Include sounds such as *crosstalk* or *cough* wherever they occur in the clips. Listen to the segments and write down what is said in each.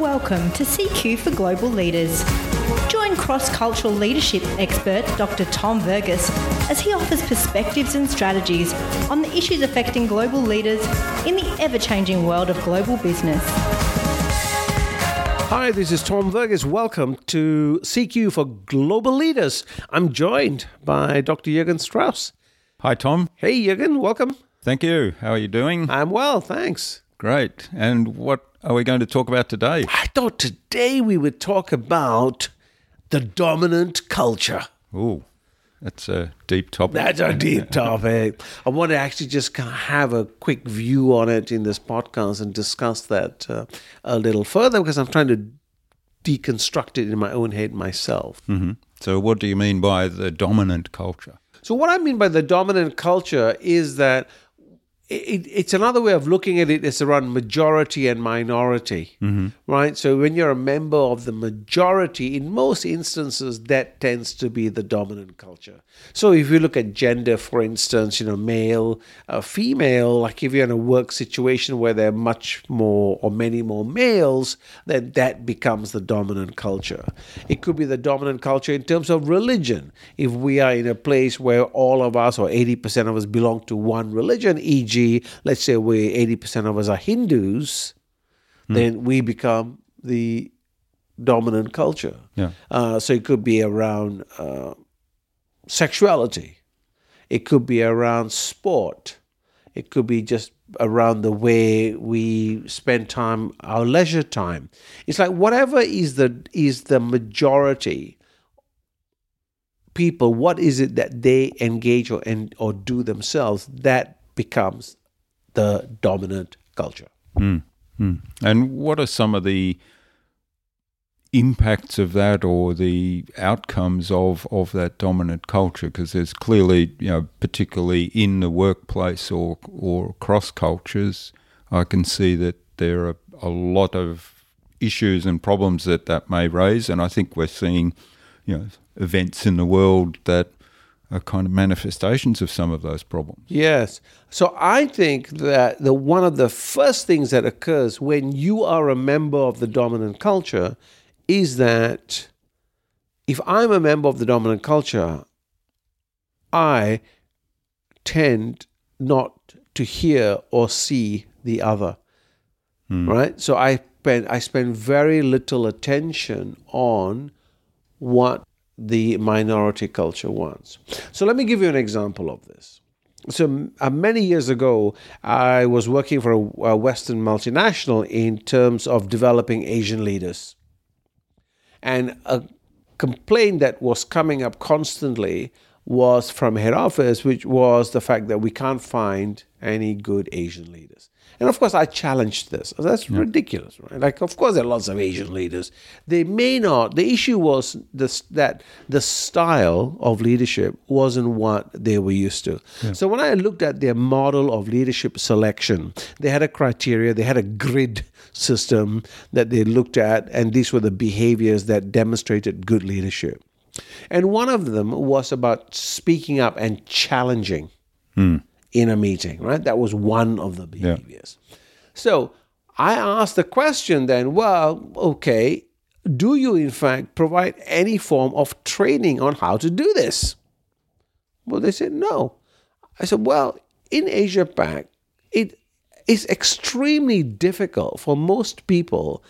Welcome to CQ for Global Leaders. Join cross cultural leadership expert Dr. Tom Verghese as he offers perspectives and strategies on the issues affecting global leaders in the ever changing world of global business. Hi, this is Tom Verghese. Welcome to CQ for Global Leaders. I'm joined by Dr. Jürgen Strauss. Hi, Tom. Hey, Jürgen, welcome. Thank you. How are you doing? I'm well, thanks. Great. And what are we going to talk about today? I thought today we would talk about the dominant culture. Oh, that's a deep topic. That's a deep *laughs* topic. I want to actually just have a quick view on it in this podcast and discuss that uh, a little further because I'm trying to deconstruct it in my own head myself. hmm So, what do you mean by the dominant culture? So, what I mean by the dominant culture is that it, it's another way of looking at it. It's around majority and minority, right? So, when you're a member of the majority, in most instances, that tends to be the dominant culture. So, if you look at gender, for instance, you know, male, uh, female, like if you're in a work situation where there are much more or many more males, then that becomes the dominant culture. It could be the dominant culture in terms of religion. If we are in a place where all of us or 80% of us belong to one religion, e.g., let's say we 80% of us are Hindus, then we become the dominant culture. Yeah. Uh, so it could be around uh, sexuality. It could be around sport. It could be just around the way we spend time, our leisure time. It's like whatever is the is the majority people. What is it that they engage or and or do themselves that becomes the dominant culture? Mm. And what are some of the impacts of that or the outcomes of, of that dominant culture? Because there's clearly, you know, particularly in the workplace or, or cross cultures, I can see that there are a lot of issues and problems that that may raise. And I think we're seeing, you know, events in the world that are kind of manifestations of some of those problems. Yes. So I think that the one of the first things that occurs when you are a member of the dominant culture is that if I'm a member of the dominant culture, I tend not to hear or see the other. Hmm. Right? So I spend I spend very little attention on what the minority culture wants. So let me give you an example of this. So uh, many years ago, I was working for a, a Western multinational in terms of developing Asian leaders. And a complaint that was coming up constantly was from head office, which was the fact that we can't find any good Asian leaders. And of course, I challenged this. That's ridiculous, right? Like, of course, there are lots of Asian leaders. They may not. The issue was this that the style of leadership wasn't what they were used to. So when I looked at their model of leadership selection, they had a criteria. They had a grid system that they looked at, and these were the behaviors that demonstrated good leadership. And one of them was about speaking up and challenging hmm. in a meeting, right? That was one of the behaviors. So I asked the question then, well, okay, do you in fact provide any form of training on how to do this? Well, they said no. I said, well, in Asia Pac, it is extremely difficult for most people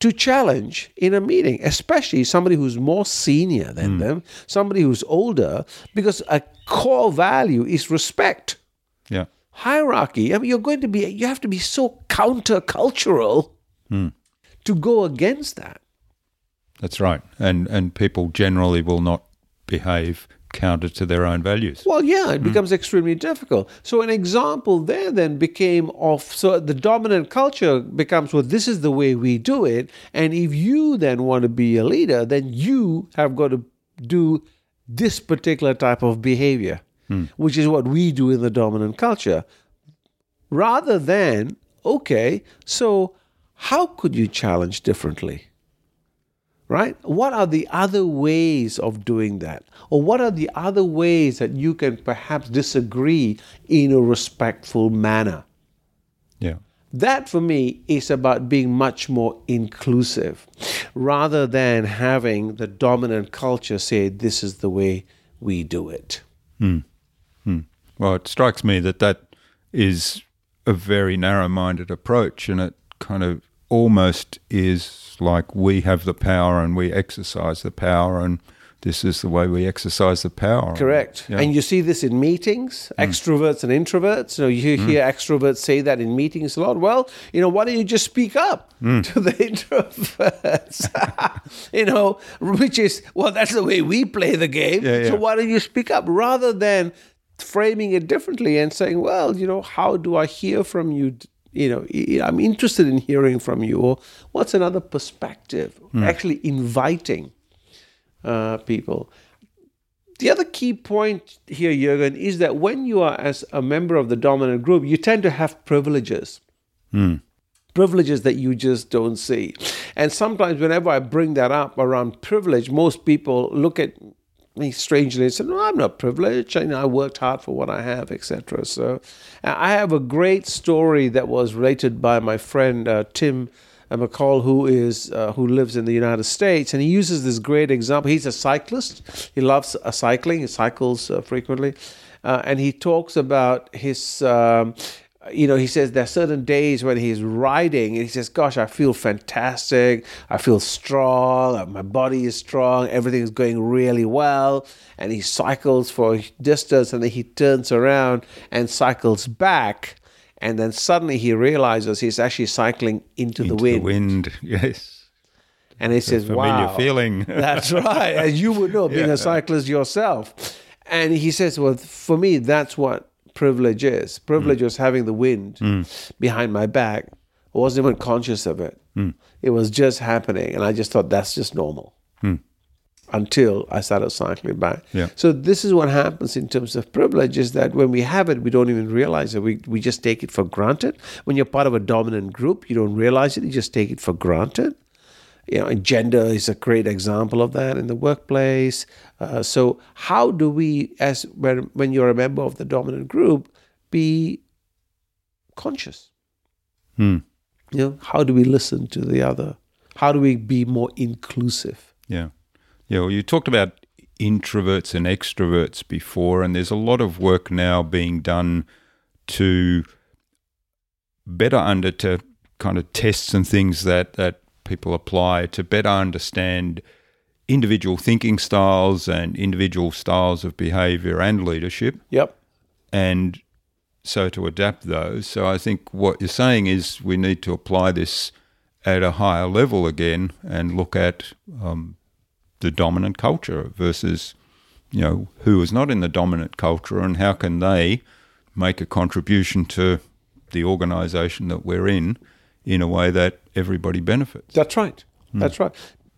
to challenge in a meeting, especially somebody who's more senior than hmm. them, somebody who's older, because a core value is respect. Yeah. Hierarchy, I mean, you're going to be, you have to be so countercultural hmm. to go against that. That's right. And and people generally will not behave counter to their own values. Well, yeah, it hmm. becomes extremely difficult. So an example there then became of so the dominant culture becomes well, this is the way we do it, and if you then want to be a leader, then you have got to do this particular type of behavior, hmm. which is what we do in the dominant culture. Rather than, okay, so how could you challenge differently? Right? What are the other ways of doing that? Or what are the other ways that you can perhaps disagree in a respectful manner? Yeah. That for me is about being much more inclusive rather than having the dominant culture say, this is the way we do it. Hmm. Hmm. Well, it strikes me that that is a very narrow minded approach, and it kind of almost is like we have the power and we exercise the power, and this is the way we exercise the power. Correct. Yeah. And you see this in meetings, hmm. extroverts and introverts. You know, you hmm. hear extroverts say that in meetings a lot. Well, you know, why don't you just speak up hmm. *laughs* to the introverts? *laughs* you know, which is, well, that's the way we play the game. Yeah, yeah. So why don't you speak up rather than framing it differently and saying, well, you know, how do I hear from you? You know, I'm interested in hearing from you. Or what's another perspective? Actually inviting uh, people. The other key point here, Jürgen, is that when you are as a member of the dominant group, you tend to have privileges. Privileges that you just don't see. And sometimes, whenever I bring that up around privilege, most people look at me strangely say, No, I'm not privileged. I, I worked hard for what I have, etc. So I have a great story that was related by my friend uh, Tim uh, McCall, who is uh, who lives in the United States, and he uses this great example. He's a cyclist. He loves uh, cycling. He cycles uh, frequently, uh, and he talks about his. Um, you know, he says there are certain days when he's riding, and he says, "Gosh, I feel fantastic. I feel strong. My body is strong. Everything is going really well." And he cycles for a distance, and then he turns around and cycles back and then suddenly he realizes he's actually cycling into, Into the wind. The wind, *laughs* yes. And he says, familiar "Wow, feeling." *laughs* *laughs* that's right." As you would know, being Yeah. a cyclist yourself. And he says, "Well, for me, that's what privilege is. Mm. Privilege was having the wind mm. behind my back. I wasn't even conscious of it. Mm. It was just happening, and I just thought that's just normal." Until I started cycling back. Yeah. So this is what happens in terms of privilege is that when we have it, we don't even realize it. We, we just take it for granted. When you're part of a dominant group, you don't realize it. You just take it for granted. You know, gender is a great example of that in the workplace. Uh, so how do we, as when, when you're a member of the dominant group, be conscious? Hmm. You know, how do we listen to the other? How do we be more inclusive? Yeah. Yeah. Well, you talked about introverts and extroverts before, and there's a lot of work now being done to better under to kind of tests and things that, that people apply to better understand individual thinking styles and individual styles of behavior and leadership Yep. and so to adapt those. So I think what you're saying is we need to apply this at a higher level again and look at um, the dominant culture versus you know who is not in the dominant culture and how can they make a contribution to the organisation that we're in in a way that everybody benefits. That's right. That's right.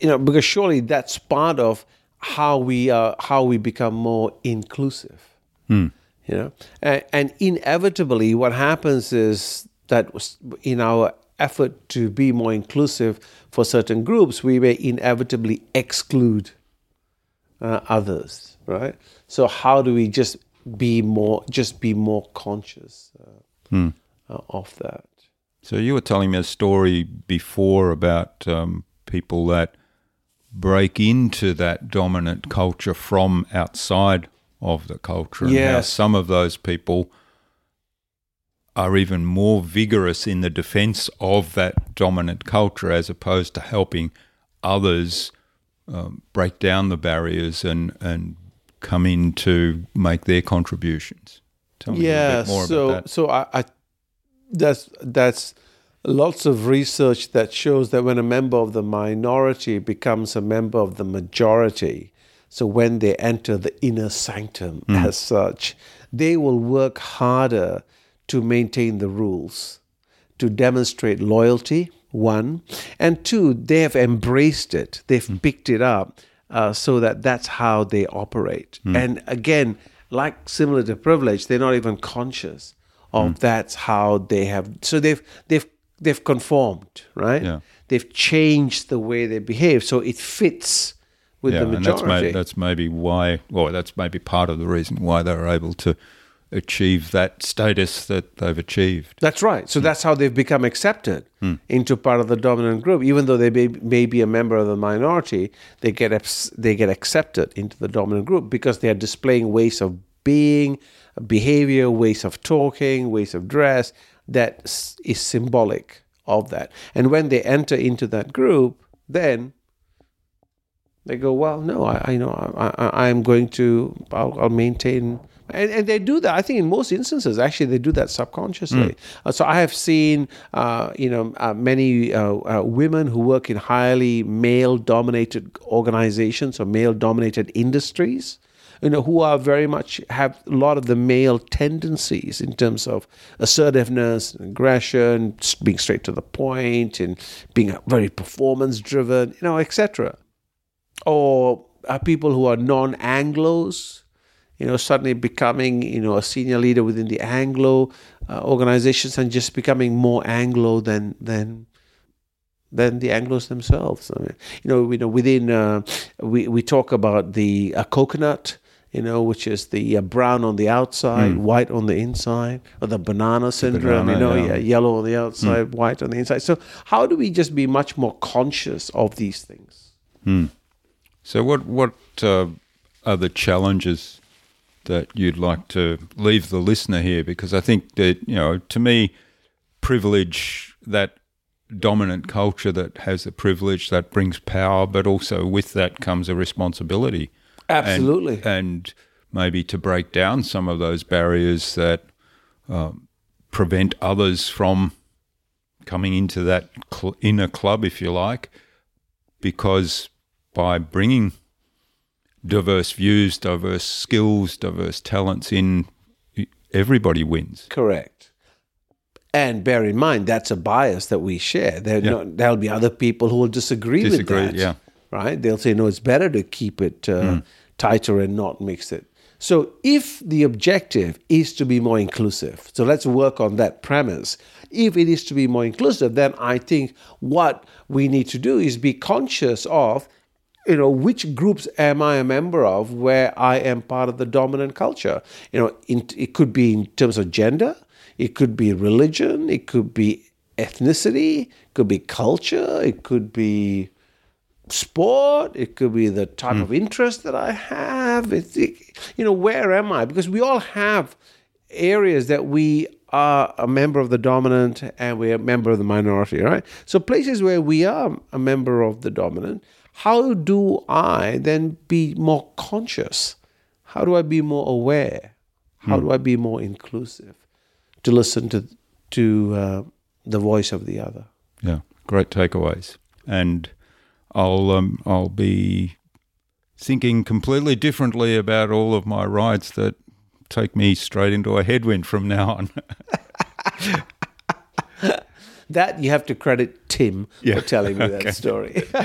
You know, because surely that's part of how we uh, how we become more inclusive. You know, and, and inevitably, what happens is that in our effort to be more inclusive for certain groups, we may inevitably exclude uh, others. Right. So how do we just be more just be more conscious uh, uh, of that? So you were telling me a story before about um, people that break into that dominant culture from outside of the culture, and how some of those people are even more vigorous in the defense of that dominant culture as opposed to helping others um, break down the barriers and and come in to make their contributions. Tell me yeah, little bit more so about that. so I, I that's that's lots of research that shows that when a member of the minority becomes a member of the majority, so when they enter the inner sanctum hmm. as such, they will work harder to maintain the rules, to demonstrate loyalty, one, and two, they have embraced it, they've hmm. picked it up, uh, so that that's how they operate. Hmm. And again, like similar to privilege, they're not even conscious of mm. that's how they have. So they've they've they've conformed, right? Yeah. They've changed the way they behave, so it fits with the and that's, majority. may, that's maybe why, well, that's maybe part of the reason why they were able to achieve that status that they've achieved. That's right. So mm. that's how they've become accepted mm. into part of the dominant group. Even though they may, may be a member of the minority, they get they get accepted into the dominant group because they are displaying ways of being, behavior, ways of talking, ways of dress that is symbolic of that. And when they enter into that group, then they go, well, no, I, I know, I, I, I'm going to, I'll, I'll maintain, and, and they do that. I think in most instances, actually, they do that subconsciously. Uh, so I have seen, uh, you know, uh, many uh, uh, women who work in highly male-dominated organizations or male-dominated industries. You know, who are very much have a lot of the male tendencies in terms of assertiveness, aggression, being straight to the point, and being very performance-driven, you know, etc or are people who are non-Anglo's, you know, suddenly becoming, you know, a senior leader within the Anglo uh, organizations and just becoming more Anglo than than than the Anglos themselves. I mean, you know, you know, within uh, we we talk about the uh, coconut. You know, which is the uh, brown on the outside, white on the inside, or the banana syndrome. banana, you know, yeah. yeah, yellow on the outside, white on the inside. So, how do we just be much more conscious of these things? So, what what uh, are the challenges that you'd like to leave the listener here? Because I think that you know, to me, privilege that dominant culture that has the privilege that brings power, but also with that comes a responsibility. And- Absolutely. and, maybe to break down some of those barriers that um, prevent others from coming into that cl- inner club, if you like, because by bringing diverse views, diverse skills, diverse talents in, everybody wins. Correct. And bear in mind, that's a bias that we share. There, Yeah. no, there'll be other people who will disagree, Disagree, with that. yeah. Right? They'll say, no, it's better to keep it uh, tighter and not mix it. So, if the objective is to be more inclusive, so let's work on that premise. If it is to be more inclusive, then I think what we need to do is be conscious of you know which groups am i a member of where i am part of the dominant culture you know in, it could be in terms of gender it could be religion it could be ethnicity it could be culture it could be sport. It could be the type of interest that i have. It's, it, you know where am i? Because we all have areas that we are a member of the dominant and we're a member of the minority right? So places where we are a member of the dominant how do i then be more conscious? How do i be more aware? How do i be more inclusive to listen to to uh, the voice of the other? Yeah, great takeaways. And I'll um, I'll be thinking completely differently about all of my rides that take me straight into a headwind from now on. *laughs* that you have to credit tim Yeah, for telling me okay. that story *laughs* all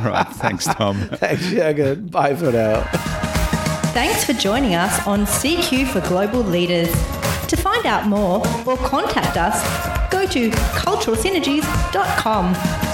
right, thanks, Tom. *laughs* thanks Jürgen. bye for now Thanks for joining us on CQ for Global Leaders. To find out more or contact us, go to culturalsynergies.com.